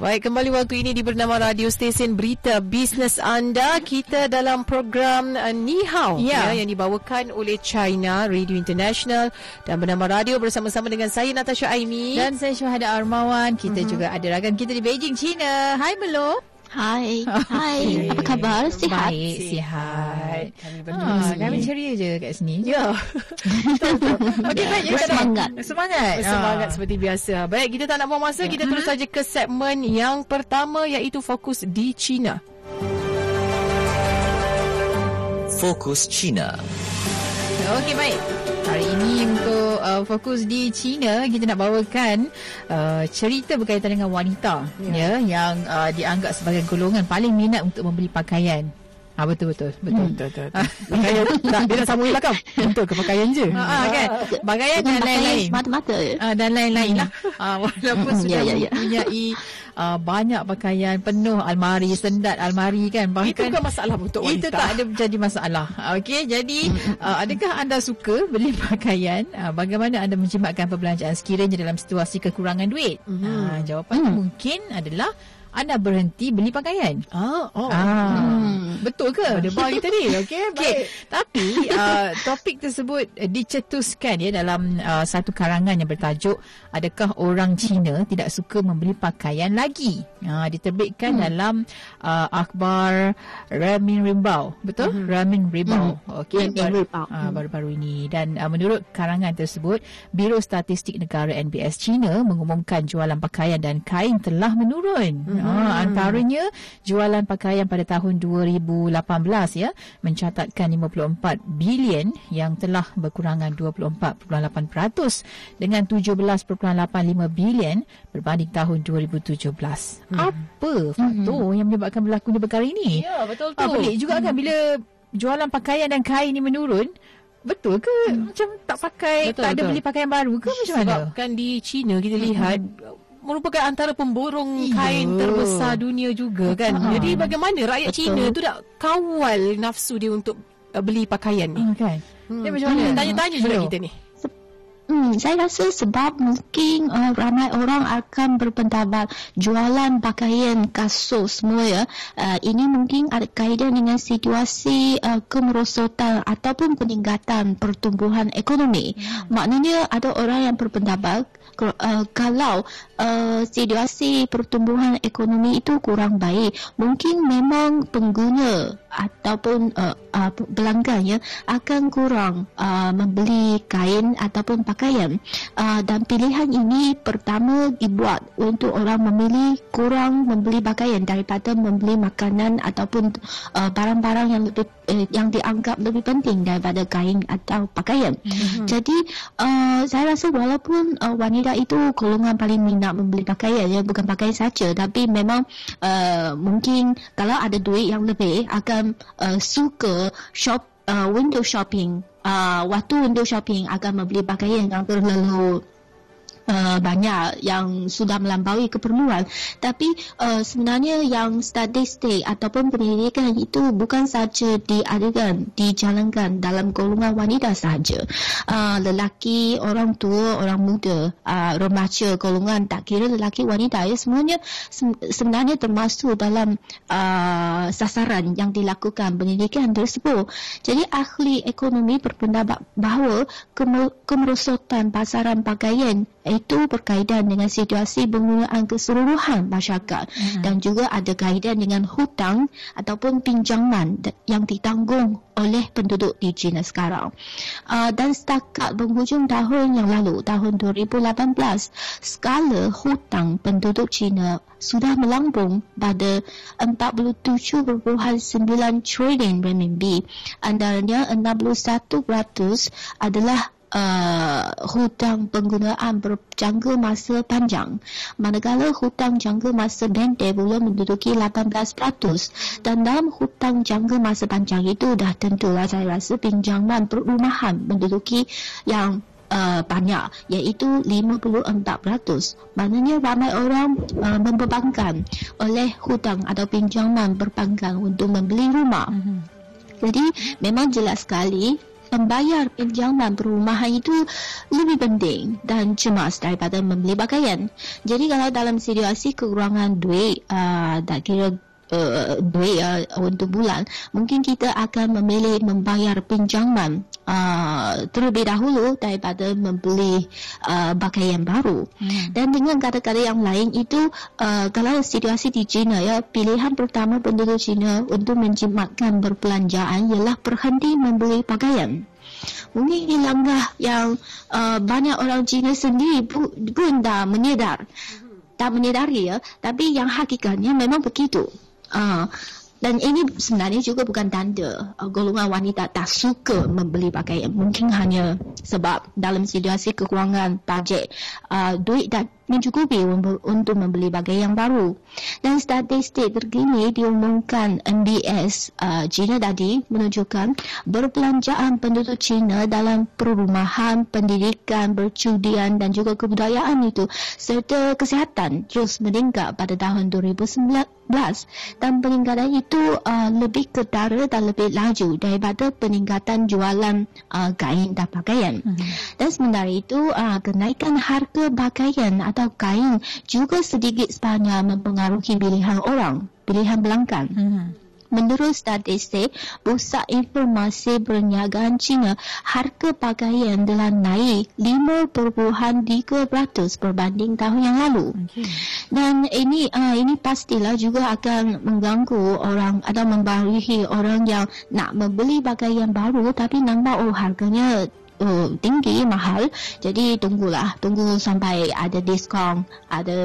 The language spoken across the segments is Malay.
Baik, kembali waktu ini di bernama Radio Stesen Berita Bisnes Anda. Kita dalam program uh, Ni Hao Ya. ya, yang dibawakan oleh China Radio International dan bernama Radio bersama-sama dengan saya Natasha Aimi. Dan saya Syuhada Armawan. Kita Mhm. juga ada rakan kita di Beijing, China. Hai Melo. Hai, hai, apa khabar? Sihat? Baik, sihat. Kami Ha, berdua kami ceria je kat sini. Ya. Okey, baik. ya. Semangat. Semangat Ah. seperti biasa. Baik, kita tak nak buang masa. Kita terus saja ke segmen yang pertama iaitu fokus di China. Fokus China. Okey, baik. Hari ini untuk uh, fokus di China kita nak bawakan uh, cerita berkaitan dengan wanita ya, yang uh, dianggap sebagai golongan paling minat untuk membeli pakaian. Ah betul betul betul. Betul, betul, betul. Pakaian. tak, dia nak sambung belakang. Betul ke pakaian je? Ha ah, kan. Pakaian dan lain-lain. semata-mata. Ah, dan lain-lain lah. Ah, walaupun Hmm, sudah ya, ya, ya. mempunyai ah, banyak pakaian penuh almari, sendat almari kan. Bahkan Itu bukan masalah untuk wanita. Itu tak ada jadi masalah. Okey, jadi uh, adakah anda suka beli pakaian? Uh, bagaimana anda menjimatkan perbelanjaan sekiranya dalam situasi kekurangan duit? Mhm. Uh, jawapannya mungkin adalah anda berhenti beli pakaian. Ah, oh. Ah, betul ke? Ada bar kita ni. Okey, Okey, baik. tapi uh, topik tersebut uh, dicetuskan ya dalam uh, satu karangan yang bertajuk Adakah orang Cina tidak suka membeli pakaian lagi? Uh, diterbitkan hmm. dalam uh, akhbar Ramin Rimbau. Betul? Hmm. Ramin Rimbau. Okey, Ramin Rimbau. uh, baru-baru ini dan uh, menurut karangan tersebut Biro Statistik Negara NBS China mengumumkan jualan pakaian dan kain telah menurun. Hmm. Uh, antaranya jualan pakaian pada tahun 2018 ya mencatatkan 54 bilion yang telah berkurangan 24.8% dengan 17.85 bilion berbanding tahun 2017. Hmm. Apa faktor yang menyebabkan berlakunya perkara ini? Ya, betul tu. Ah, pelik juga kan bila jualan pakaian dan kain ni menurun. Betul ke? Macam tak pakai, Betul, tak ada betul. beli pakaian baru ke macam mana? Sebab kan di China kita lihat merupakan antara pemborong Iya. kain terbesar dunia juga kan. Ha. Jadi bagamana rakyat Betul. China tu nak kawal nafsu dia untuk uh, beli pakaian ni? Ah, kan? Hmm. Dia macam mana? Tanya-tanya juga Hello. kita ni. Hmm, saya rasa sebab mungkin uh, ramai orang akan berpendapat jualan pakaian kasut semua ya. Uh, ini mungkin ada kaitan dengan situasi uh, kemerosotan ataupun peningkatan pertumbuhan ekonomi. Hmm. Maknanya ada orang yang berpendapat uh, kalau uh, situasi pertumbuhan ekonomi itu kurang baik, mungkin memang pengguna ataupun uh, uh, pelanggan ya akan kurang uh, membeli kain ataupun pakaian uh, dan pilihan ini pertama dibuat untuk orang memilih kurang membeli pakaian daripada membeli makanan ataupun uh, barang-barang yang lebih uh, yang dianggap lebih penting daripada kain atau pakaian. Mm-hmm. Jadi uh, saya rasa walaupun uh, wanita itu golongan paling minat membeli pakaian ya bukan pakaian saja tapi memang uh, mungkin kalau ada duit yang lebih akan uh, suka shop uh, window shopping uh, waktu window shopping akan membeli pakaian yang terlalu Uh, banyak yang sudah melampaui keperluan. Tapi uh, sebenarnya yang statistik ataupun pendidikan itu bukan saja diadakan dijalankan dalam golongan wanita sahaja. Uh, lelaki orang tua orang muda uh, remaja golongan tak kira lelaki wanita ya semuanya se- sebenarnya termasuk dalam uh, sasaran yang dilakukan pendidikan tersebut. Jadi ahli ekonomi berpendapat bahawa kemer- kemerosotan pasaran pakaian itu berkaitan dengan situasi penggunaan keseluruhan masyarakat hmm. dan juga ada kaitan dengan hutang ataupun pinjaman yang ditanggung oleh penduduk di China sekarang. Uh, dan setakat penghujung tahun yang lalu, tahun 2018, skala hutang penduduk China sudah melambung pada 47.9 trilion renminbi. Antaranya 61% adalah uh, hutang penggunaan berjangka masa panjang manakala hutang jangka masa pendek belum menduduki 18% dan dalam hutang jangka masa panjang itu dah tentulah saya rasa pinjaman perumahan menduduki yang uh, banyak iaitu 54%. Maknanya ramai orang uh, membebankan oleh hutang atau pinjaman perbankan untuk membeli rumah. Mm-hmm. Jadi memang jelas sekali membayar pinjaman perumahan itu lebih penting dan cemas daripada membeli pakaian. Jadi kalau dalam situasi kekurangan duit, uh, tak kira uh, duit uh, untuk bulan, mungkin kita akan memilih membayar pinjaman uh, terlebih dahulu daripada membeli uh, pakaian baru. Hmm. Dan dengan kata-kata yang lain itu, uh, kalau situasi di China ya, pilihan pertama penduduk China untuk menjimatkan berbelanjaan ialah berhenti membeli pakaian. Mungkin ini langkah yang uh, banyak orang Cina sendiri pun, pun dah menyedar. Tak menyedari ya. Tapi yang hakikatnya memang begitu. Uh, dan ini sebenarnya juga bukan tanda uh, golongan wanita tak suka membeli pakaian. Mungkin hanya sebab dalam situasi kekurangan bajet, uh, duit tak mencukupi untuk membeli bagai yang baru. Dan statistik terkini diumumkan MBS uh, China tadi menunjukkan berbelanjaan penduduk China dalam perumahan, pendidikan, bercudian dan juga kebudayaan itu serta kesihatan terus meningkat pada tahun 2019 dan peningkatan itu uh, lebih ketara dan lebih laju daripada peningkatan jualan uh, kain dan pakaian. Hmm. Dan sementara itu uh, kenaikan harga pakaian atau atau kain juga sedikit sebanyak mempengaruhi pilihan orang, pilihan belangkan. Hmm. Menurut statistik Pusat Informasi Perniagaan China, harga pakaian telah naik 5.3% berbanding tahun yang lalu. Okay. Dan ini uh, ini pastilah juga akan mengganggu orang atau membaruhi orang yang nak membeli pakaian baru tapi nampak oh harganya uh, tinggi mahal. Jadi tunggulah. Tunggu sampai ada diskon ada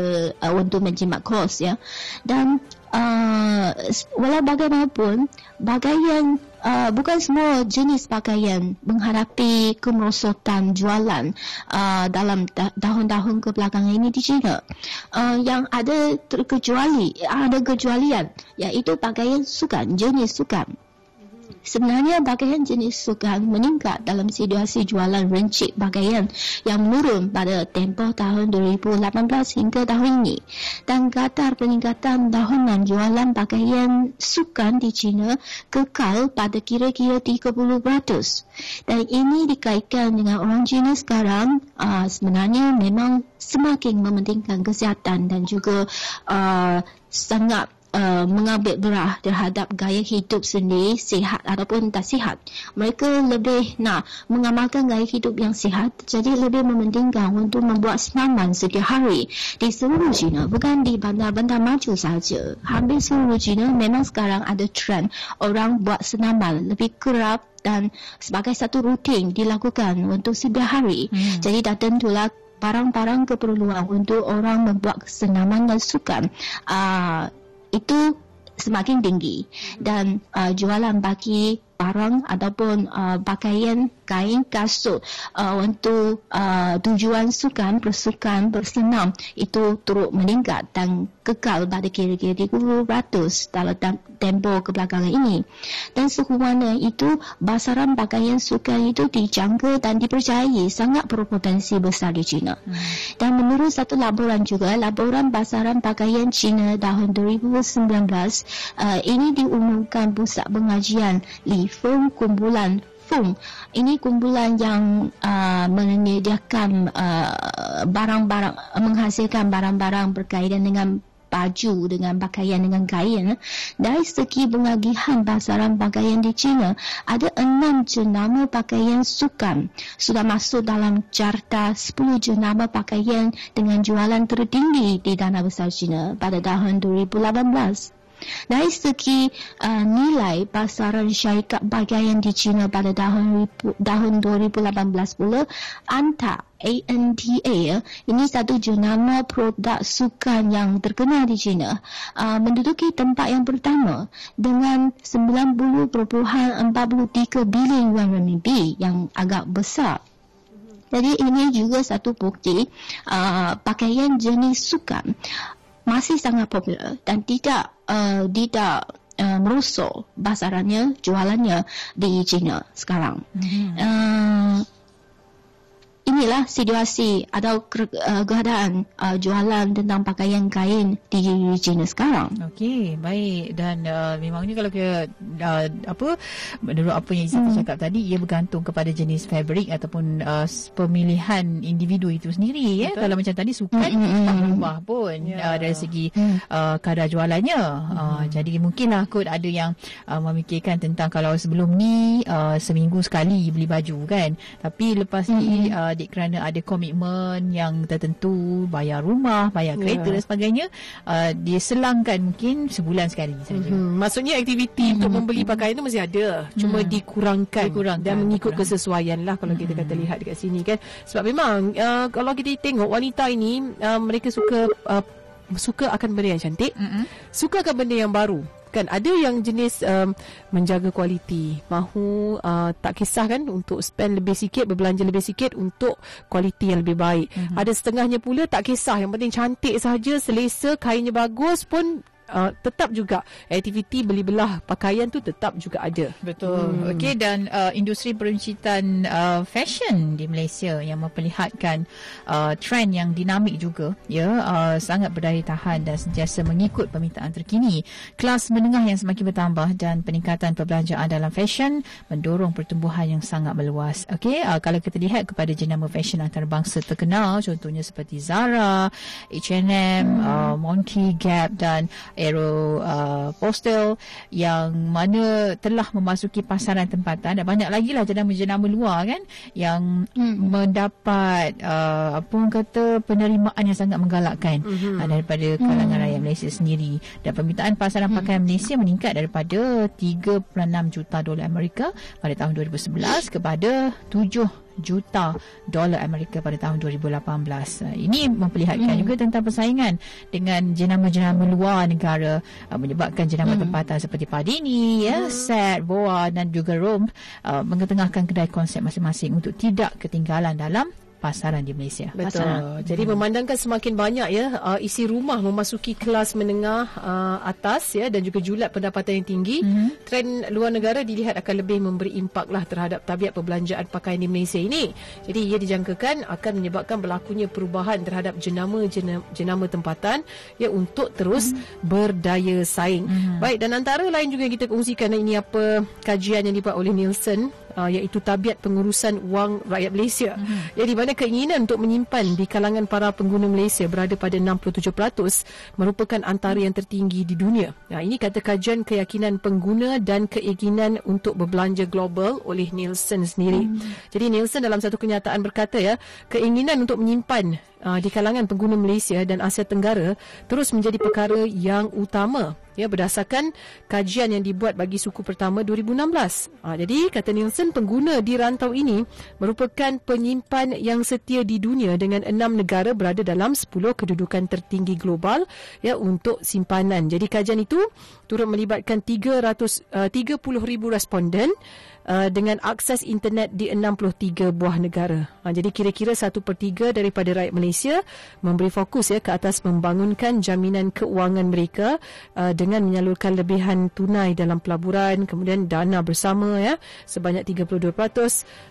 uh, untuk menjimat kos ya. Dan uh, walau bagaimanapun pakaian uh, bukan semua jenis pakaian menghadapi kemerosotan jualan uh, dalam tahun-tahun kebelakangan ini di China. Uh, yang ada terkecuali ada kecualian iaitu pakaian sukan jenis sukan Sebenarnya pakaian jenis sukan meningkat dalam situasi jualan rencik pakaian yang menurun pada tempoh tahun 2018 hingga tahun ini. Dan kadar peningkatan tahunan jualan pakaian sukan di China kekal pada kira-kira 30%. Dan ini dikaitkan dengan orang China sekarang uh, sebenarnya memang semakin mementingkan kesihatan dan juga uh, sangat Uh, mengambil berah terhadap gaya hidup sendiri sihat ataupun tak sihat. Mereka lebih nak mengamalkan gaya hidup yang sihat jadi lebih mementingkan untuk membuat senaman setiap hari di seluruh China bukan di bandar-bandar maju saja. Hampir seluruh China memang sekarang ada trend orang buat senaman lebih kerap dan sebagai satu rutin dilakukan untuk setiap hari. Hmm. Jadi dah tentulah barang-barang keperluan untuk orang membuat senaman dan sukan. Uh, itu semakin tinggi. Dan uh, jualan bagi barang ataupun uh, pakaian kain kasut uh, untuk uh, tujuan sukan bersukan bersenam itu turut meningkat dan kekal pada kira-kira 30% dalam tempoh kebelakangan ini dan sehubungan itu basaran pakaian sukan itu dijangka dan dipercayai sangat berpotensi besar di China hmm. dan menurut satu laporan juga laporan basaran pakaian China tahun 2019 uh, ini diumumkan pusat pengajian Li Feng kumpulan Feng. Ini kumpulan yang uh, menyediakan uh, barang-barang, menghasilkan barang-barang berkaitan dengan baju, dengan pakaian, dengan kain. Dari segi pengagihan pasaran pakaian di China, ada enam jenama pakaian sukan sudah masuk dalam carta 10 jenama pakaian dengan jualan tertinggi di dana besar China pada tahun 2018. Dari segi uh, nilai pasaran syarikat pakaian di China pada tahun tahun 2018 pula ANTA ANTA ya, ini satu jenama produk sukan yang terkenal di China uh, menduduki tempat yang pertama dengan 90.43 bilion yuan renminbi yang agak besar. Jadi ini juga satu bukti uh, pakaian jenis sukan masih sangat popular dan tidak uh, tidak uh, merosot basarannya jualannya di China sekarang. Mm-hmm. Uh, inilah situasi atau uh, keadaan uh, jualan tentang pakaian kain di China sekarang. Okey, baik dan uh, memangnya kalau ke uh, apa menurut apa yang Izzati hmm. cakap tadi ia bergantung kepada jenis fabric ataupun uh, pemilihan individu itu sendiri ya. Kalau macam tadi sukan hmm, hmm, tak berubah pun yeah. uh, dari segi uh, kadar jualannya. Hmm. Uh, jadi mungkinlah kot ada yang uh, memikirkan tentang kalau sebelum ni uh, seminggu sekali beli baju kan. Tapi lepas ni uh, dik kerana ada komitmen yang tertentu bayar rumah bayar kereta yeah. dan sebagainya uh, dia selangkan mungkin sebulan sekali saja mm-hmm. maksudnya aktiviti mm-hmm. untuk membeli pakaian itu masih ada cuma mm. dikurangkan, dikurangkan dan mengikut dikurangkan. kesesuaian lah kalau mm-hmm. kita kata lihat dekat sini kan sebab memang uh, kalau kita tengok wanita ini uh, mereka suka uh, suka akan benda yang cantik mm-hmm. suka akan benda yang baru kan ada yang jenis um, menjaga kualiti. Mahu uh, tak kisah kan untuk spend lebih sikit berbelanja lebih sikit untuk kualiti yang lebih baik. Mm-hmm. ada setengahnya pula tak kisah. Yang penting cantik saja selesa kainnya bagus pun uh, tetap juga aktiviti beli belah pakaian tu tetap juga ada. Betul. Hmm. Okey dan uh, industri peruncitan uh, fashion di Malaysia yang memperlihatkan uh, trend yang dinamik juga ya uh, sangat berdaya tahan dan sentiasa mengikut permintaan terkini. Kelas menengah yang semakin bertambah dan peningkatan perbelanjaan dalam fashion mendorong pertumbuhan yang sangat meluas. Okey uh, kalau kita lihat kepada jenama fashion antarabangsa terkenal contohnya seperti Zara, H&M, hmm. uh, Monki, Gap dan Aero uh, Postal yang mana telah memasuki pasaran tempatan dan banyak lagi lah jenama-jenama luar kan yang hmm. mendapat uh, apa orang kata penerimaan yang sangat menggalakkan hmm. uh, daripada kalangan hmm. rakyat Malaysia sendiri dan permintaan pasaran hmm. pakaian Malaysia meningkat daripada 3.6 juta dolar Amerika pada tahun 2011 kepada 7 juta dolar Amerika pada tahun 2018. Ini memperlihatkan hmm. juga tentang persaingan dengan jenama-jenama luar negara uh, menyebabkan jenama hmm. tempatan seperti Padini, ya, hmm. Set, Boa dan juga Rome uh, mengetengahkan kedai konsep masing-masing untuk tidak ketinggalan dalam pasaran di Malaysia. Betul. Pasaran. Jadi hmm. memandangkan semakin banyak ya uh, isi rumah memasuki kelas menengah uh, atas ya dan juga julat pendapatan yang tinggi, hmm. trend luar negara dilihat akan lebih memberi impak lah terhadap tabiat perbelanjaan pakaian di Malaysia ini. Jadi ia dijangkakan akan menyebabkan berlakunya perubahan terhadap jenama jenama, jenama tempatan ya untuk terus hmm. berdaya saing. Hmm. Baik dan antara lain juga yang kita kongsikan ini apa kajian yang dibuat oleh Nielsen uh, iaitu tabiat pengurusan wang rakyat Malaysia. Mm-hmm. Jadi mana keinginan untuk menyimpan di kalangan para pengguna Malaysia berada pada 67% merupakan antara yang tertinggi di dunia. Nah, ini kata kajian keyakinan pengguna dan keinginan untuk berbelanja global oleh Nielsen sendiri. Mm-hmm. Jadi Nielsen dalam satu kenyataan berkata ya, keinginan untuk menyimpan uh, di kalangan pengguna Malaysia dan Asia Tenggara terus menjadi perkara yang utama ya berdasarkan kajian yang dibuat bagi suku pertama 2016. Ha, jadi kata Nielsen pengguna di rantau ini merupakan penyimpan yang setia di dunia dengan enam negara berada dalam 10 kedudukan tertinggi global ya untuk simpanan. Jadi kajian itu turut melibatkan 300 uh, 30,000 responden uh, dengan akses internet di 63 buah negara. Uh, jadi kira-kira 1 per 3 daripada rakyat Malaysia memberi fokus ya ke atas membangunkan jaminan keuangan mereka uh, dengan menyalurkan lebihan tunai dalam pelaburan, kemudian dana bersama ya sebanyak 32%,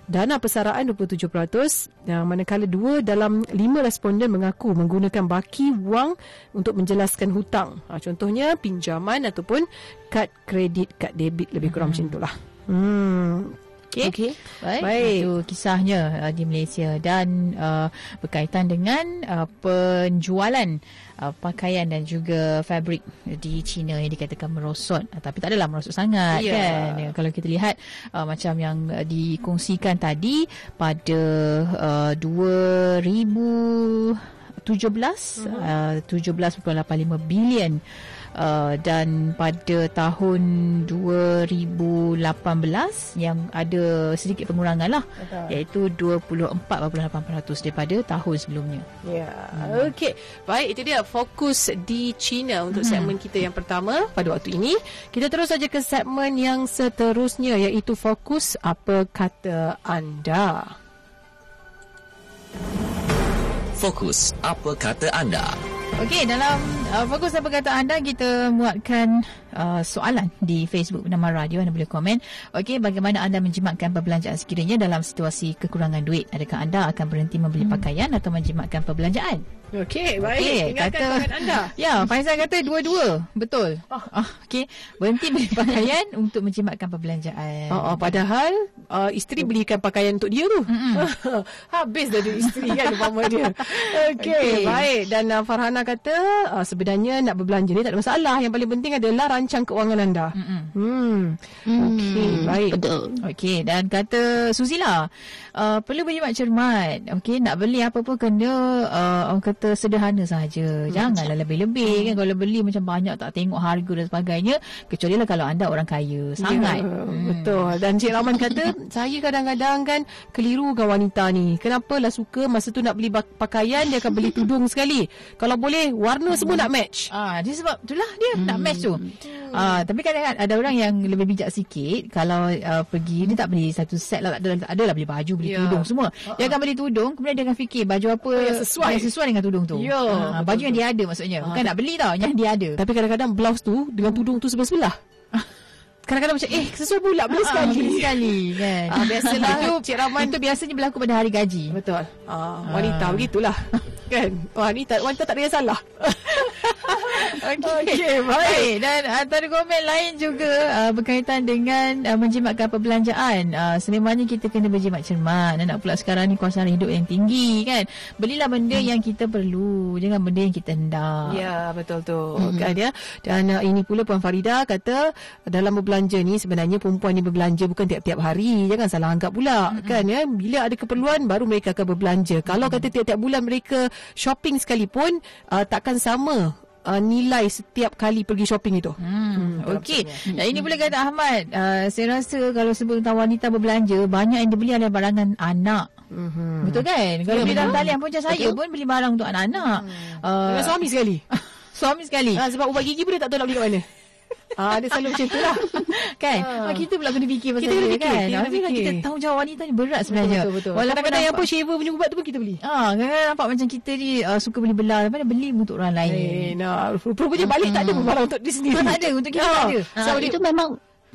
dana persaraan 27%, yang manakala dua dalam lima responden mengaku menggunakan baki wang untuk menjelaskan hutang. Uh, contohnya pinjaman ataupun kad kredit, kad debit lebih kurang hmm. macam itulah. Hmm. Okay. okay. Baik. Baik. Itu kisahnya uh, di Malaysia dan uh, berkaitan dengan uh, penjualan uh, pakaian dan juga fabrik di China yang dikatakan merosot. Uh, tapi tak adalah merosot sangat yeah. kan. Ya, kalau kita lihat uh, macam yang uh, dikongsikan tadi pada uh, 2017 uh-huh. uh, 17.85 bilion Uh, dan pada tahun 2018 yang ada sedikit pengurangan lah Betul. iaitu 24.8% daripada tahun sebelumnya. Ya. Yeah. Hmm. Okey. Baik itu dia fokus di China untuk hmm. segmen kita yang pertama pada waktu ini. Kita terus saja ke segmen yang seterusnya iaitu fokus apa kata anda. Fokus apa kata anda? Okey, dalam uh, fokus apa kata anda kita muatkan uh, soalan di Facebook Bernama Radio anda boleh komen okey bagaimana anda menjimatkan perbelanjaan sekiranya dalam situasi kekurangan duit adakah anda akan berhenti membeli Hmm. pakaian atau menjimatkan perbelanjaan Okey, baik. Okey, Ingatkan tangan anda. Ya, Faizal kata dua-dua. Betul. Ah, okey. Berhenti beli pakaian untuk menjimatkan perbelanjaan. Oh, oh, padahal uh, isteri belikan pakaian untuk dia tu. Habis dah dia isteri kan umpama dia. Okey, Okey. baik. Dan uh, Farhana kata uh, sebenarnya nak berbelanja ni tak ada masalah. Yang paling penting adalah rancang keuangan anda. Hmm. Okey, baik. Betul. Okey, dan kata Suzila, uh, perlu berjimat cermat. Okey, nak beli apa pun kena uh, orang kata sederhana sahaja. Janganlah lebih-lebih kan kalau beli macam banyak tak tengok harga dan sebagainya, kecuali lah kalau anda orang kaya. Sangat. Ya, Betul. Dan Cik Rahman kata, saya kadang-kadang kan keliru dengan wanita ni. Kenapa lah suka masa tu nak beli bak- pakaian, dia akan beli tudung sekali. Kalau boleh, warna semua nak match. Ah, dia sebab itulah dia hmm. nak match tu. Ah, tapi kadang ada orang yang lebih bijak sikit kalau uh, pergi dia tak beli satu set lah tak ada adalah beli baju, beli Ya. tudung semua. Dia akan beli tudung kemudian dia akan fikir baju apa yang sesuai. yang sesuai dengan tudung tu. Ya, Ah, baju betul, yang dia ada maksudnya. Bukan nak beli tau, yang dia ada. Tapi kadang-kadang blouse tu dengan tudung tu sebelah-sebelah. Kadang-kadang macam, eh sesuai pula, beli Ah, sekali. beli sekali kan. Ah, biasalah, itu Cik Rahman. Itu biasanya berlaku pada hari gaji. Betul. Ah, wanita begitulah. kan? Wanita wanita tak ada yang salah. Okey, Okey, baik. Dan antara komen lain juga uh, berkaitan dengan uh, menjimatkan perbelanjaan. Uh, Sememangnya kita kena berjimat cermat. Dan nak pula sekarang ni kuasa hidup yang tinggi kan. Belilah benda yang kita perlu. Jangan benda yang kita hendak. Ya, betul tu. Mm-hmm. Kan ya. Dan uh, ini pula Puan Farida kata dalam berbelanja ni sebenarnya perempuan ni berbelanja bukan tiap-tiap hari. Jangan salah anggap pula mm-hmm. kan ya. Bila ada keperluan baru mereka akan berbelanja. Kalau kata tiap-tiap bulan mereka shopping sekalipun uh, takkan sama uh, nilai setiap kali pergi shopping itu. Hmm, Okey. Dan ini boleh kata Ahmad, uh, saya rasa kalau sebut tentang wanita berbelanja, banyak yang dibeli adalah barangan anak. Mm-hmm. Betul kan? Kalau beli dalam talian pun macam saya pun beli barang untuk anak-anak. Uh, Dengan suami sekali. suami sekali. Ha, sebab ubat gigi pun dia tak tahu nak beli kat mana. Ah, dia selalu macam tu lah. kan ha. kita pula kena fikir pasal Kita kena dia fikir, kan kita kena lah fikir. kita tanggungjawab wanita ni berat sebenarnya Betul, betul. walaupun Kadang-kadang yang apa shaver punya ubat tu pun kita beli. Ah, kadang-kadang nampak macam kita ni uh, suka beli belah tapi dia beli untuk orang lain. Eh, nah, rupanya balik tak ada pun barang untuk dia sendiri. Ah, tak ada, untuk kita tak ada. So, So, dia, itu memang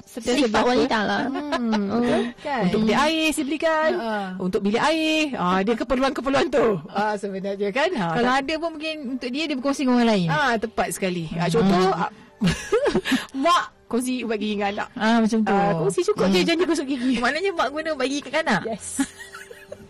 sifat wanita lah. Hmm, Kan? Untuk bilik air saya belikan. Ha. Untuk bilik air. Ah, dia keperluan-keperluan tu. Ah, sebenarnya kan. Ha, Kalau ada pun mungkin untuk dia dia berkongsi dengan orang lain. ah, tepat sekali. Ah, contoh, ah, mak kongsi ubat gigi dengan anak. Ah macam tu. Ah, kongsi cukup je janji gosok gigi. Maknanya mak guna bagi kat kanak. Yes.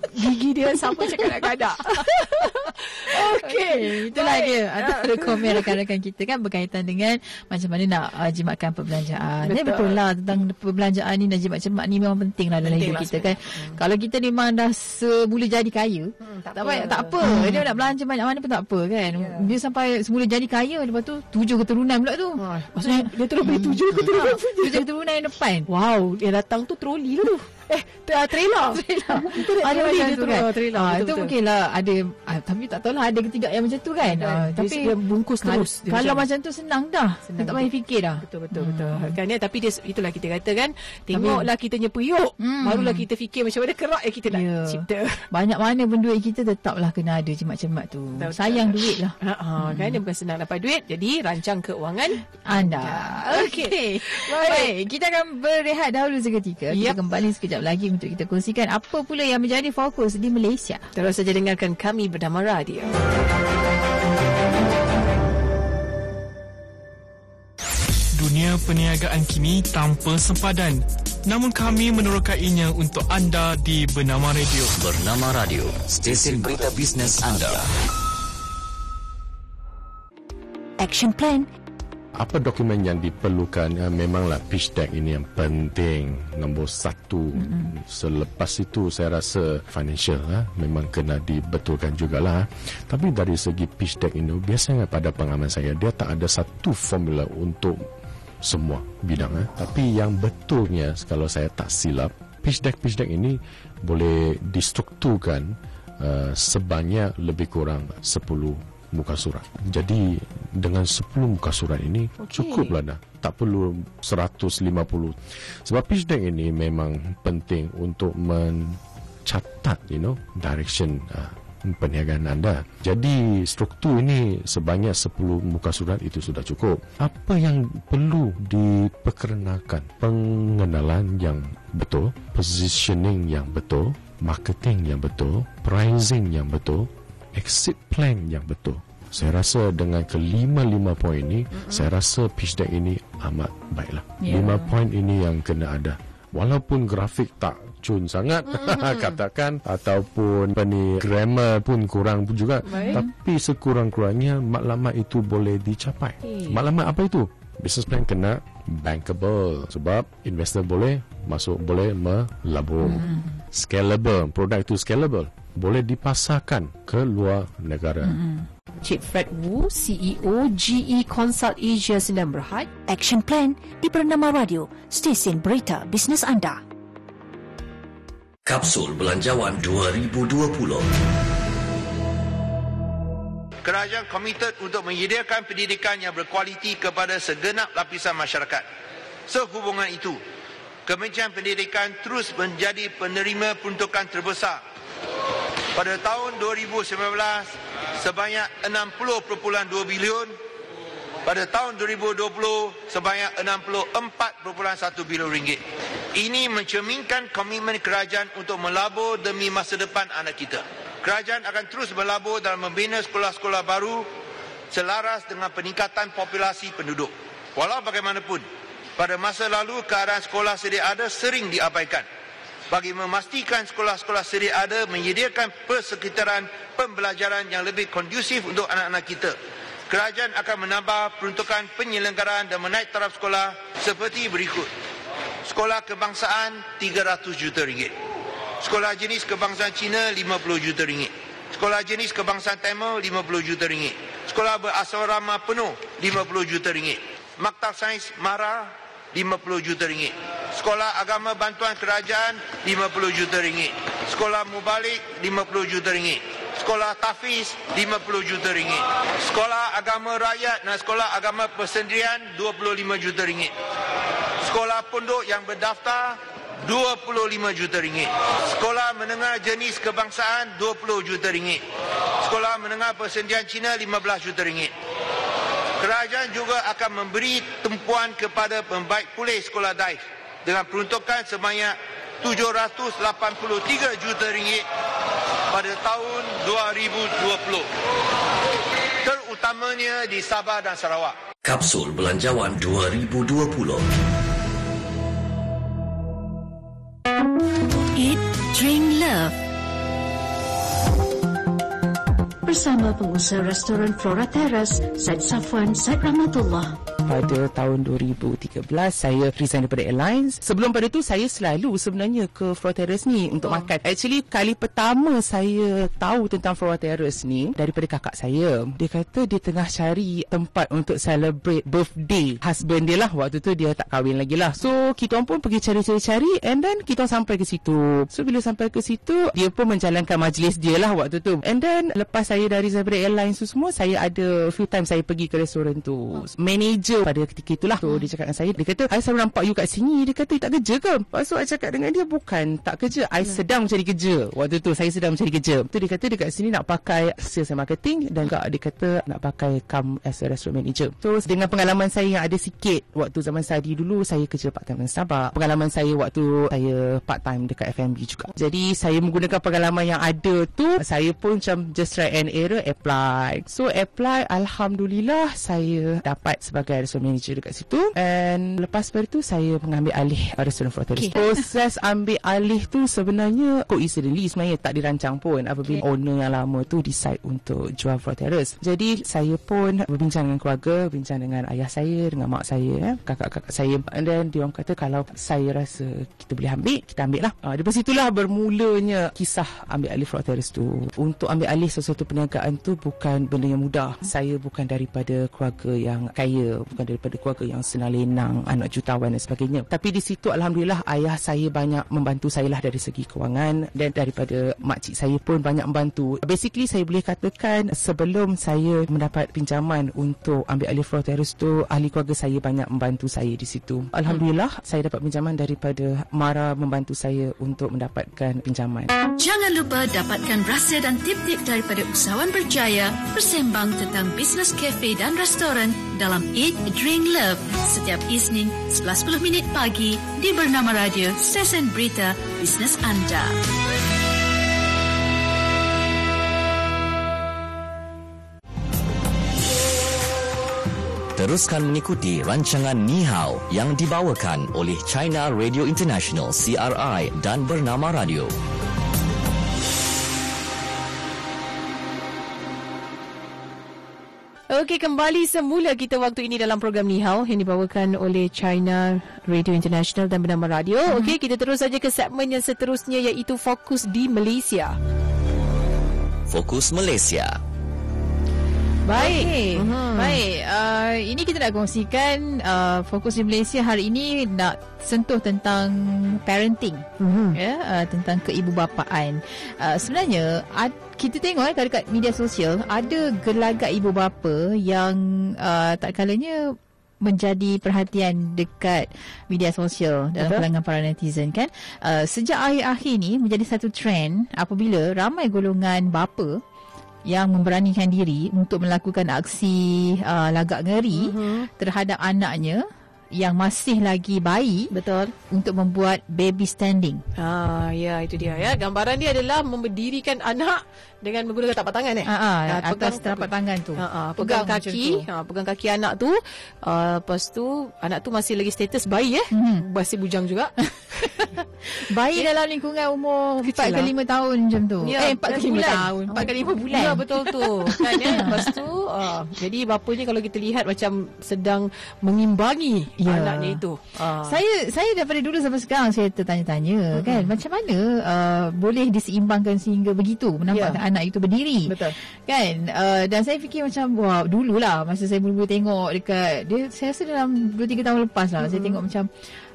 Gigi dia sama macam kanak-kanak. Okey. Itulah baik. dia Ah. antara komen rakan-rakan kita kan berkaitan dengan macam mana nak uh, jimatkan perbelanjaan. Betul. Betul. betul lah tentang perbelanjaan ni dan jimat cermat ni memang penting lah dalam Penting hidup lah kita kan. Kalau kita memang dah semula jadi kaya, Hmm, tak tak, apa. tak apa. Dia nak belanja banyak mana pun tak apa kan. Ya. Dia sampai semula jadi kaya lepas tu tujuh keturunan pula tu. Ah, maksudnya dia terus beli tujuh ke terus Ha, tujuh keturunan yang depan. Wow, yang datang tu troli tu. Eh, tra- trailer. Trailer. Ada macam tu terus. kan. Trailer. Ah, itu mungkin lah ada ah, tapi tak tahulah ada ke tidak yang macam tu kan. Ah, Dia- tapi dia bungkus terus. Dia Kalau macam- tu senang dah. Senang. Tak payah fikir dah. Betul betul hmm. betul. Kan ya tapi dia itulah kita kata kan tengoklah kita punya periuk Hmm. barulah kita fikir macam mana kerak yang kita nak Ya. cipta. Banyak mana pun duit kita tetaplah kena ada cermat-cermat tu. Betul, Sayang betul. duit lah. Ha ah, kan dia bukan senang dapat duit jadi rancang keuangan Anda. Okey. Baik. Baik. Kita akan berehat dahulu seketika. Kita kembali sekejap lagi untuk kita kongsikan apa pula yang menjadi fokus di Malaysia. Terus saja dengarkan kami bernama Radio. Dunia perniagaan kini tanpa sempadan. Namun kami menerokainya untuk anda di Bernama Radio. Bernama Radio, stesen berita bisnes anda. action plan apa dokumen yang diperlukan ya, memanglah pitch deck ini yang penting nombor satu mm-hmm. selepas itu saya rasa financial ha, memang kena dibetulkan jugalah tapi dari segi pitch deck ini biasanya pada pengalaman saya dia tak ada satu formula untuk semua bidang ha. tapi yang betulnya kalau saya tak silap pitch deck pitch deck ini boleh distrukturkan uh, sebanyak lebih kurang 10 muka surat. Jadi dengan 10 muka surat ini okay. cukuplah dah. Tak perlu 150. Sebab pitch deck ini memang penting untuk mencatat you know direction uh, perniagaan anda. Jadi struktur ini sebanyak 10 muka surat itu sudah cukup. Apa yang perlu diperkenakan? Pengenalan yang betul, positioning yang betul, marketing yang betul, pricing yang betul, exit plan yang betul. Saya rasa dengan kelima-lima poin ini, mm-hmm. saya rasa pitch deck ini amat baiklah. Yeah. Lima poin ini yang kena ada. Walaupun grafik tak cun sangat mm-hmm. katakan ataupun peni grammar pun kurang pun juga Baik. tapi sekurang-kurangnya maklumat itu boleh dicapai. Hey. Maklumat apa itu? Business plan kena bankable sebab investor boleh masuk boleh melabur. Mm. Scalable, produk itu scalable boleh dipasarkan ke luar negara. Mm. Cik Fred Wu, CEO GE Consult Asia sedang berhad. Action Plan di Bernama Radio, stesen berita bisnes anda. Kapsul Belanjawan 2020 Kerajaan komited untuk menyediakan pendidikan yang berkualiti kepada segenap lapisan masyarakat. Sehubungan itu, Kementerian Pendidikan terus menjadi penerima peruntukan terbesar. Pada tahun 2019, sebanyak 60.2 bilion pada tahun 2020 sebanyak 64.1 bilion ringgit. Ini mencerminkan komitmen kerajaan untuk melabur demi masa depan anak kita. Kerajaan akan terus berlabur dalam membina sekolah-sekolah baru selaras dengan peningkatan populasi penduduk. Walau bagaimanapun, pada masa lalu keadaan sekolah sedia ada sering diabaikan bagi memastikan sekolah-sekolah sedia ada menyediakan persekitaran pembelajaran yang lebih kondusif untuk anak-anak kita. Kerajaan akan menambah peruntukan penyelenggaraan dan menaik taraf sekolah seperti berikut. Sekolah kebangsaan 300 juta ringgit. Sekolah jenis kebangsaan Cina 50 juta ringgit. Sekolah jenis kebangsaan Tamil 50 juta ringgit. Sekolah berasrama penuh 50 juta ringgit. Maktab Sains Mara 50 juta ringgit. Sekolah agama bantuan kerajaan 50 juta ringgit. Sekolah mubalik 50 juta ringgit. Sekolah tafiz 50 juta ringgit. Sekolah agama rakyat dan sekolah agama persendirian 25 juta ringgit. Sekolah pondok yang berdaftar 25 juta ringgit. Sekolah menengah jenis kebangsaan 20 juta ringgit. Sekolah menengah persendirian Cina 15 juta ringgit. Kerajaan juga akan memberi tumpuan kepada pembaik pulih sekolah daif dengan peruntukan sebanyak 783 juta ringgit pada tahun 2020. Terutamanya di Sabah dan Sarawak. Kapsul Belanjawan 2020. Eat, Drink, Love bersama pengusaha restoran Flora Terrace, Said Safwan, Said Rahmatullah pada tahun 2013 saya resign daripada airlines. Sebelum pada tu saya selalu sebenarnya ke Flora Terrace ni untuk oh. makan. Actually kali pertama saya tahu tentang Flora Terrace ni daripada kakak saya dia kata dia tengah cari tempat untuk celebrate birthday husband dia lah. Waktu tu dia tak kahwin lagi lah. So kita pun pergi cari-cari-cari and then kita sampai ke situ. So bila sampai ke situ dia pun menjalankan majlis dia lah waktu tu. And then lepas saya dari Zebra Airlines tu semua saya ada few time saya pergi ke restoran tu. Manager pada ketika itulah. So dia cakap dengan saya. Dia kata I selalu nampak you kat sini. Dia kata tak kerja ke? Lepas tu I cakap dengan dia bukan tak kerja. I hmm. sedang mencari kerja. Waktu tu saya sedang mencari kerja. Tu dia kata dekat sini nak pakai sales and marketing dan juga dia kata nak pakai come as a restaurant manager. So dengan pengalaman saya yang ada sikit waktu zaman study dulu saya kerja part time di Starbucks. Pengalaman saya waktu saya part time dekat FMB juga. Jadi saya menggunakan pengalaman yang ada tu saya pun macam just try and error apply. So apply Alhamdulillah saya dapat sebagai restoran manager dekat situ and lepas pada tu saya mengambil alih restoran Flora Terrace. Okay. Proses ambil alih tu sebenarnya coincidentally sebenarnya tak dirancang pun apabila okay. owner yang lama tu decide untuk jual Terrace. Jadi saya pun berbincang dengan keluarga, bincang dengan ayah saya, dengan mak saya, eh, kakak-kakak saya and then dia orang kata kalau saya rasa kita boleh ambil, kita ambil lah. Uh, dari situlah bermulanya kisah ambil alih Terrace tu. Untuk ambil alih sesuatu perniagaan tu bukan benda yang mudah. Saya bukan daripada keluarga yang kaya bukan daripada keluarga yang senang lenang, anak jutawan dan sebagainya. Tapi di situ alhamdulillah ayah saya banyak membantu saya lah dari segi kewangan dan daripada makcik saya pun banyak membantu. Basically saya boleh katakan sebelum saya mendapat pinjaman untuk ambil alih floor terrace tu ahli keluarga saya banyak membantu saya di situ. Alhamdulillah hmm. saya dapat pinjaman daripada Mara membantu saya untuk mendapatkan pinjaman. Jangan lupa dapatkan rahsia dan tip-tip daripada usahawan berjaya bersembang tentang bisnes kafe dan restoran dalam Eat, Drink, Love setiap Isnin 11.10 minit pagi di Bernama Radio Stesen Berita Bisnes Anda. Teruskan mengikuti rancangan Ni Hao yang dibawakan oleh China Radio International CRI dan Bernama Radio. Okey, kembali semula kita waktu ini dalam program Ni Hao yang dibawakan oleh China Radio International dan bernama Radio. Mm-hmm. Okey, kita terus saja ke segmen yang seterusnya iaitu Fokus di Malaysia. Fokus Malaysia. Baik. Okay. Uh-huh. Baik. Uh, ini kita nak kongsikan uh, fokus di Malaysia hari ini nak sentuh tentang parenting. Uh-huh. Ya, uh, tentang keibubapaan. Uh, sebenarnya ad, kita tengok eh dekat media sosial ada gelagat ibu bapa yang uh, tak kalanya menjadi perhatian dekat media sosial dalam Betul. kalangan para netizen kan. Uh, sejak akhir-akhir ni menjadi satu trend apabila ramai golongan bapa yang memberanikan diri untuk melakukan aksi uh, lagak ngeri uh-huh. terhadap anaknya yang masih lagi bayi betul untuk membuat baby standing. Ah ya itu dia ya gambaran dia adalah memberdirikan anak dengan menggunakan tapak tangan eh. Ha ah, atas tapak tangan tu. Ha ah, pegang, pegang kaki, ha pegang kaki anak tu. Uh, lepas tu anak tu masih lagi status bayi eh. Mm-hmm. Masih bujang juga. bayi dalam lingkungan umur 4 ke 5 lah. tahun macam tu. Ya, eh 4 ke 5 tahun. 4 ke 5 bulan. Ya betul tu. kan ya. Lepas tu uh, jadi bapa ni kalau kita lihat macam sedang mengimbangi ya. anaknya itu. Uh. Saya saya daripada dulu sampai sekarang saya tertanya-tanya uh-huh. kan macam mana uh, boleh diseimbangkan sehingga begitu menampakkan ya anak itu berdiri. Betul. Kan? Uh, dan saya fikir macam wah dululah masa saya mula-mula tengok dekat dia saya rasa dalam 2 3 tahun lepas lah hmm. saya tengok macam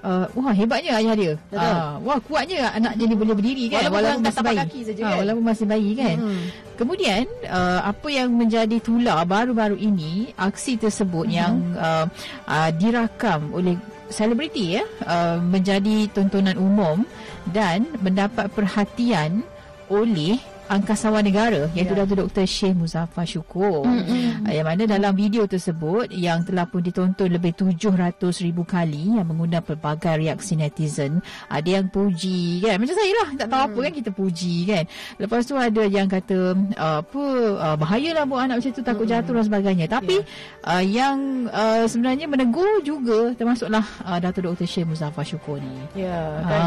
uh, wah hebatnya ayah dia. Uh, wah kuatnya anak dia ni boleh berdiri kan walaupun, walaupun masih bayi. Kaki saja, uh, kan? walaupun masih bayi kan. Hmm. Kemudian uh, apa yang menjadi tular baru-baru ini aksi tersebut hmm. yang uh, uh, dirakam oleh selebriti ya uh, menjadi tontonan umum dan mendapat perhatian oleh angkasawan negara iaitu yeah. Datuk Dr. Syekh Muzaffar Syukur mm-hmm. yang mana dalam video tersebut yang telah pun ditonton lebih 700 ribu kali yang mengundang pelbagai reaksi netizen ada yang puji kan macam saya lah tak tahu mm. apa kan kita puji kan lepas tu ada yang kata apa uh, bahayalah buat anak macam tu takut mm-hmm. jatuh dan sebagainya tapi yeah. uh, yang uh, sebenarnya menegur juga termasuklah uh, Datuk Dr. Syekh Muzaffar Syukur ni ya yeah, kan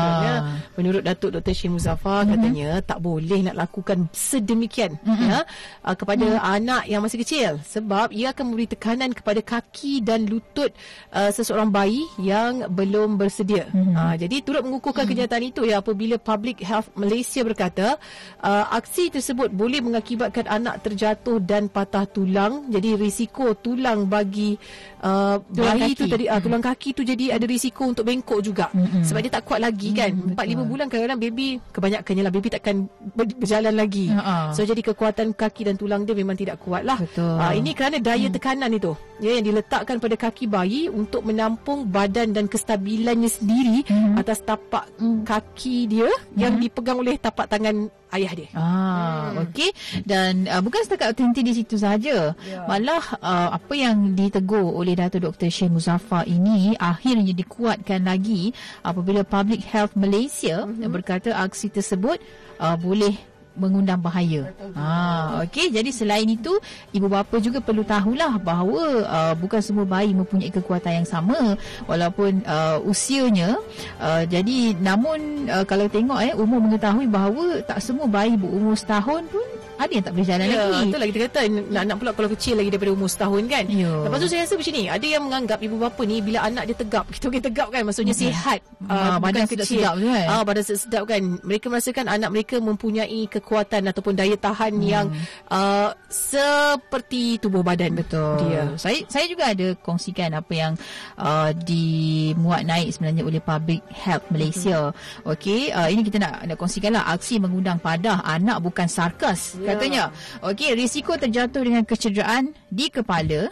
menurut Datuk Dr. Syekh Muzaffar mm-hmm. katanya tak boleh nak lakukan lakukan sedemikian mm-hmm. ya uh, kepada mm-hmm. anak yang masih kecil sebab ia akan memberi tekanan kepada kaki dan lutut uh, seseorang bayi yang belum bersedia. Mm-hmm. Uh, jadi turut mengukuhkan mm-hmm. kenyataan itu ya apabila Public Health Malaysia berkata uh, aksi tersebut boleh mengakibatkan anak terjatuh dan patah tulang. Jadi risiko tulang bagi uh, bayi itu tadi uh, tulang kaki tu jadi ada risiko untuk bengkok juga. Mm-hmm. Sebab dia tak kuat lagi kan. Mm-hmm. 4 5 bulan kadang-kadang baby kebanyakannya lah baby takkan berjalan lagi. Uh-huh. So jadi kekuatan kaki dan tulang dia memang tidak kuat lah. Uh, ini kerana daya hmm. tekanan itu ya, yang diletakkan pada kaki bayi untuk menampung badan dan kestabilannya sendiri hmm. atas tapak hmm. kaki dia yang dipegang oleh tapak tangan ayah dia. Ah, hmm. okey. Dan uh, bukan setakat berhenti di situ saja. Yeah. Malah uh, apa yang ditegur oleh Datuk Dr. Syekh Muzaffar ini akhirnya dikuatkan lagi apabila Public Health Malaysia mm-hmm. berkata aksi tersebut uh, boleh mengundang bahaya. Ha, okey. Jadi selain itu, ibu bapa juga perlu tahulah bahawa uh, bukan semua bayi mempunyai kekuatan yang sama walaupun uh, usianya. Uh, jadi namun uh, kalau tengok eh umur mengetahui bahawa tak semua bayi berumur setahun pun Ada yang tak boleh jalan Ya, lagi. itulah kita kata nak-nak pula kalau kecil lagi daripada umur setahun kan. Ya. Lepas tu saya rasa macam ni, ada yang menganggap ibu bapa ni bila anak dia tegap, kita panggil tegap kan, maksudnya sihat. Ah, badan sedap-sedap tu kan. Ah, badan sedap kan. Mereka merasakan anak mereka mempunyai kekuatan ataupun daya tahan Hmm. yang uh, seperti tubuh badan. Betul. Dia. Saya saya juga ada kongsikan apa yang uh, dimuat naik sebenarnya oleh Public Health Malaysia. Mhm. Okey, uh, ini kita nak nak kongsikanlah aksi mengundang padah anak bukan sarkas Ya. Katanya. Okey, risiko terjatuh dengan kecederaan di kepala.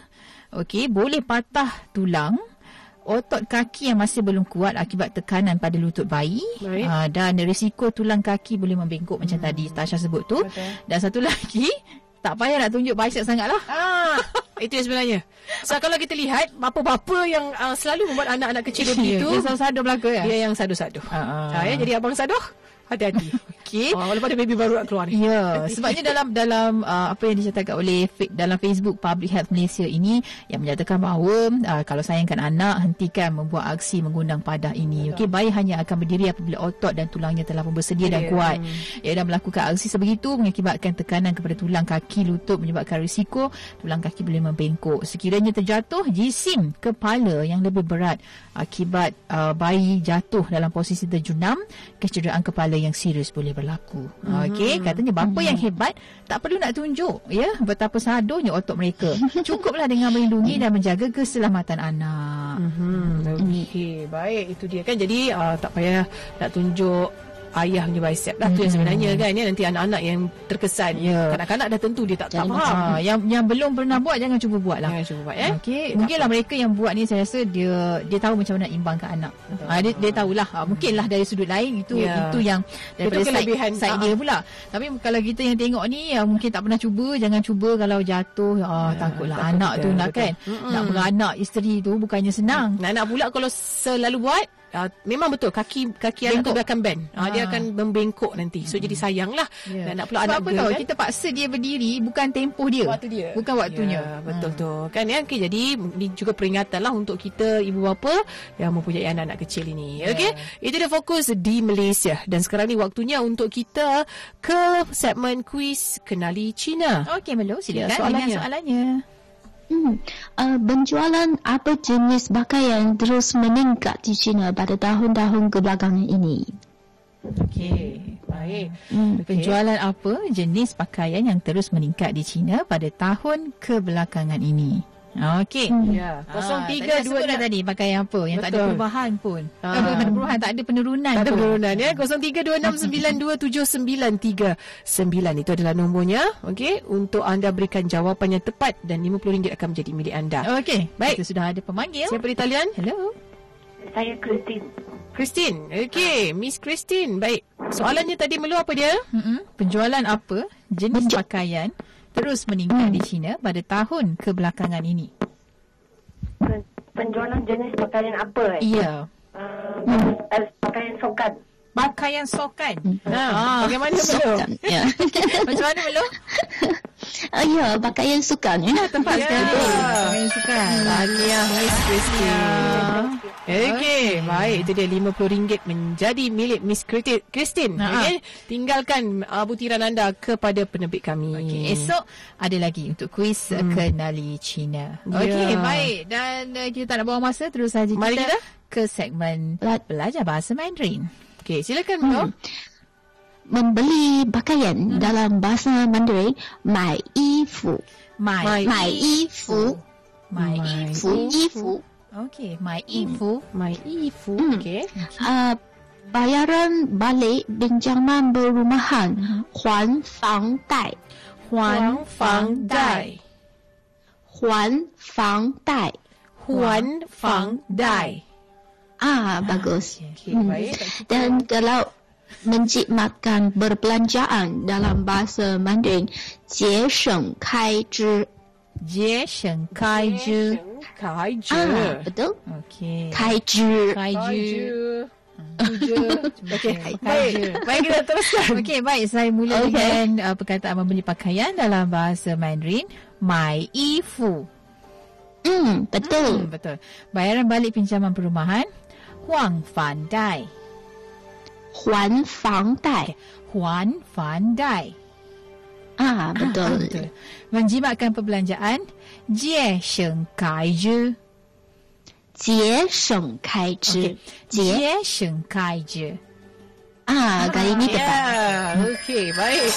Okey, boleh patah tulang otot kaki yang masih belum kuat akibat tekanan pada lutut bayi Baik. uh, dan risiko tulang kaki boleh membengkok macam tadi Tasha sebut tu Betul. dan satu lagi tak payah nak tunjuk bicep sangat lah Ah, itu yang sebenarnya. So kalau kita lihat bapa-bapa yang uh, selalu membuat anak-anak kecil begitu, Dia sadu-sadu belaka ya? dia yang sadu-sadu. Ah, ah. Ha, ya, jadi abang saduh, hati-hati. Okey. Oh, walaupun ada baby baru nak keluar ni. Ya, sebabnya dalam dalam uh, apa yang dicatatkan oleh dalam Facebook Public Health Malaysia ini yang menyatakan bahawa uh, kalau sayangkan anak hentikan membuat aksi mengundang padah ini. Okey, bayi hanya akan berdiri apabila otot dan tulangnya telah pun bersedia dan Ya. kuat. Ya, dan melakukan aksi sebegitu mengakibatkan tekanan kepada tulang kaki lutut menyebabkan risiko tulang kaki boleh membengkok. Sekiranya terjatuh jisim kepala yang lebih berat akibat uh, bayi jatuh dalam posisi terjunam, kecederaan kepala yang serius boleh berlaku. Mhm. Okey, katanya bapa yang hebat tak perlu nak tunjuk ya betapa sadonya otot mereka. Cukuplah dengan melindungi dan menjaga keselamatan anak. Hmm, okey, baik itu dia kan. Jadi uh, tak payah nak tunjuk ayah punya bicep lah tu yang sebenarnya kan ya nanti anak-anak yang terkesan Ya. kanak-kanak dah tentu dia tak, tak Jangan faham Ha, yang yang belum pernah buat jangan cuba buat lah. Jangan cuba buat, eh? Okey, mungkinlah mereka yang buat ni saya rasa dia dia tahu macam mana imbangkan anak. Ha, dia dia tahulah. Ha, mungkinlah dari sudut lain itu Ya. itu yang daripada Itu side, kelebihan. side Ha. dia pula. Tapi kalau kita yang tengok ni yang mungkin tak pernah cuba, jangan cuba kalau jatuh ah takutlah takut anak tu nak betul. kan. Mm-mm. Nak beranak isteri tu bukannya senang. Nak nak pula kalau selalu buat uh, memang betul kaki kaki anak tu Bengkok. dia akan bend. Uh, dia Ah. akan membengkok nanti. So jadi sayang lah. Ya. Dan nak pula Sebab anak apa girl tahu kan. kita paksa dia berdiri bukan tempoh dia. Waktu dia. Bukan waktunya. Ya, betul tu. Kan ya. Okay, jadi ini juga peringatan lah untuk kita ibu bapa yang mempunyai anak-anak kecil ini. Ya. Okey. Itu dia fokus di Malaysia dan sekarang ni waktunya untuk kita ke segmen kuis kenali Cina. Okey Melo silakan Ya, dengan soalannya. Hmm. Uh, penjualan apa jenis pakaian terus meningkat di China pada tahun-tahun kebelakangan ini? Okey. Baik. Hmm. Penjualan apa jenis pakaian yang terus meningkat di China pada tahun kebelakangan ini? Okey. Ya. Ah, 03 tadi dah sebut dah tadi pakaian apa yang tak ada Betul. perubahan pun. Ah. Ah. Tak ada perubahan, tak ada penurunan Tak ada pun. penurunan ya 0326927939 itu adalah nombornya okey untuk anda berikan jawapan yang tepat dan RM50 akan menjadi milik anda. Okey, Baik. Kita sudah ada pemanggil. Siapa di talian? Hello. Saya Christine. Christine. Okey, Miss Christine. Baik. Soalannya tadi melu apa dia? Mm-mm. Penjualan apa jenis pakaian terus meningkat di China pada tahun kebelakangan ini? Pen- Penjualan jenis pakaian apa? Eh? Iya. Uh, pakaian sokan. Pakaian sokan. Ha, bagaimana melu? Ya. Macam mana Melo? Uh, ya, pakaian sukan ya. Tepat Ya. sekali. Pakaian sokan. Tahniah Miss Christine. Okey, baik. Itu dia RM50 menjadi milik Miss Christi- Christine. Ha. Okey, tinggalkan uh, butiran anda kepada penerbit kami. Okey, esok ada lagi untuk kuis hmm. kenali China. Okey, Ya. baik. Dan uh, kita tak nak buang masa, terus saja Mari kita kita. ke segmen Bela- belajar bahasa Mandarin. Okey, silakan Melo. Hmm membeli pakaian hmm. dalam bahasa Mandarin, mai yi fu. Mai mai fu. Mai yi fu. Okey, mai yi fu. Mai yi fu. Okey. Uh, ah, bayaran balik pinjaman berumahan, hmm. huan fang dai. Huan fang dai. Huan fang dai. Huan fang dai. Ah, bagus. Okay, okay, hmm. baik, Dan kalau menjimatkan berbelanjaan dalam bahasa Mandarin, 节省开支。 Jie sheng kai ju. Kai je. Ah, betul. Okey. 开支。 Kai ju. Okey, Kai baik. ju. Baik, kita teruskan. Okey, baik. Saya mula Okey. dengan uh, perkataan membeli pakaian dalam bahasa Mandarin. Mai ifu. Hmm, betul. Hmm, betul. Bayaran balik pinjaman perumahan. Huang fan dai. 还房贷。 Huan fan dai. Ah, betul. Betul. Menjimatkan perbelanjaan, jie sheng kai zhi. 节省开支 Okey.，节 Jie sheng kai zhi. ah kali ini tepat. Ya, okey, baik.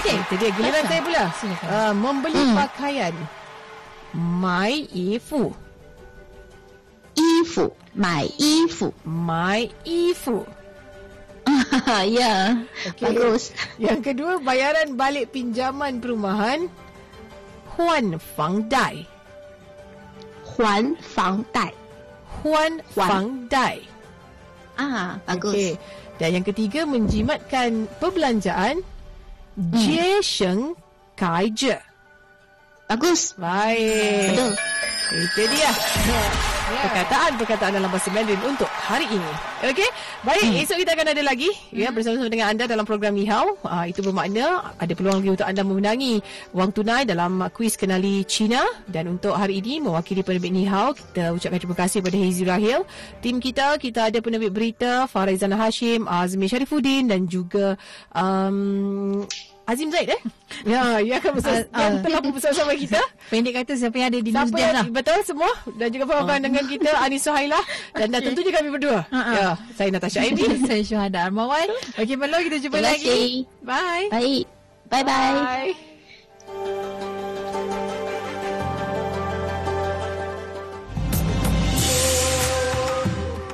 Okey, itu dia giliran saya pula. Silakan. Uh, membeli Hmm. pakaian. Mai ifu. 衣服买衣服， Mai ifu. ya, okay. bagus. Yang kedua, bayaran balik pinjaman perumahan. Huan Fang Dai. Huan Fang Dai. Huan Fang Dai. Ah, bagus. Okay. Dan yang ketiga, menjimatkan perbelanjaan. Hmm. Jie Sheng Kai Je. Bagus. Baik. Betul. Itu dia. Perkataan-perkataan dalam bahasa Mandarin untuk hari ini. Okey. Baik, hmm. esok kita akan ada lagi ya bersama-sama dengan anda dalam program Ni Hao. Uh, itu bermakna ada peluang lagi untuk anda memenangi wang tunai dalam kuis kenali China dan untuk hari ini mewakili penerbit Ni Hao kita ucapkan terima kasih kepada Hazy Rahil. Tim kita kita ada penerbit berita Farizana Hashim, Azmi Sharifuddin dan juga um, Azim Zaid eh? Ya, yang akan bersama, Ah, ah. yang telah bersama-sama kita. Pendek kata siapa yang ada di Siapa yang lah. betul semua dan juga bersama dengan kita Anis Suhaila dan okay. tentunya kami berdua. Ha-ha. Ya, saya Natasha Aini. Saya Syuhada Armawan. Okey, Melo kita jumpa Terima lagi. kasih. Bye. Baik. Bye bye. Bye.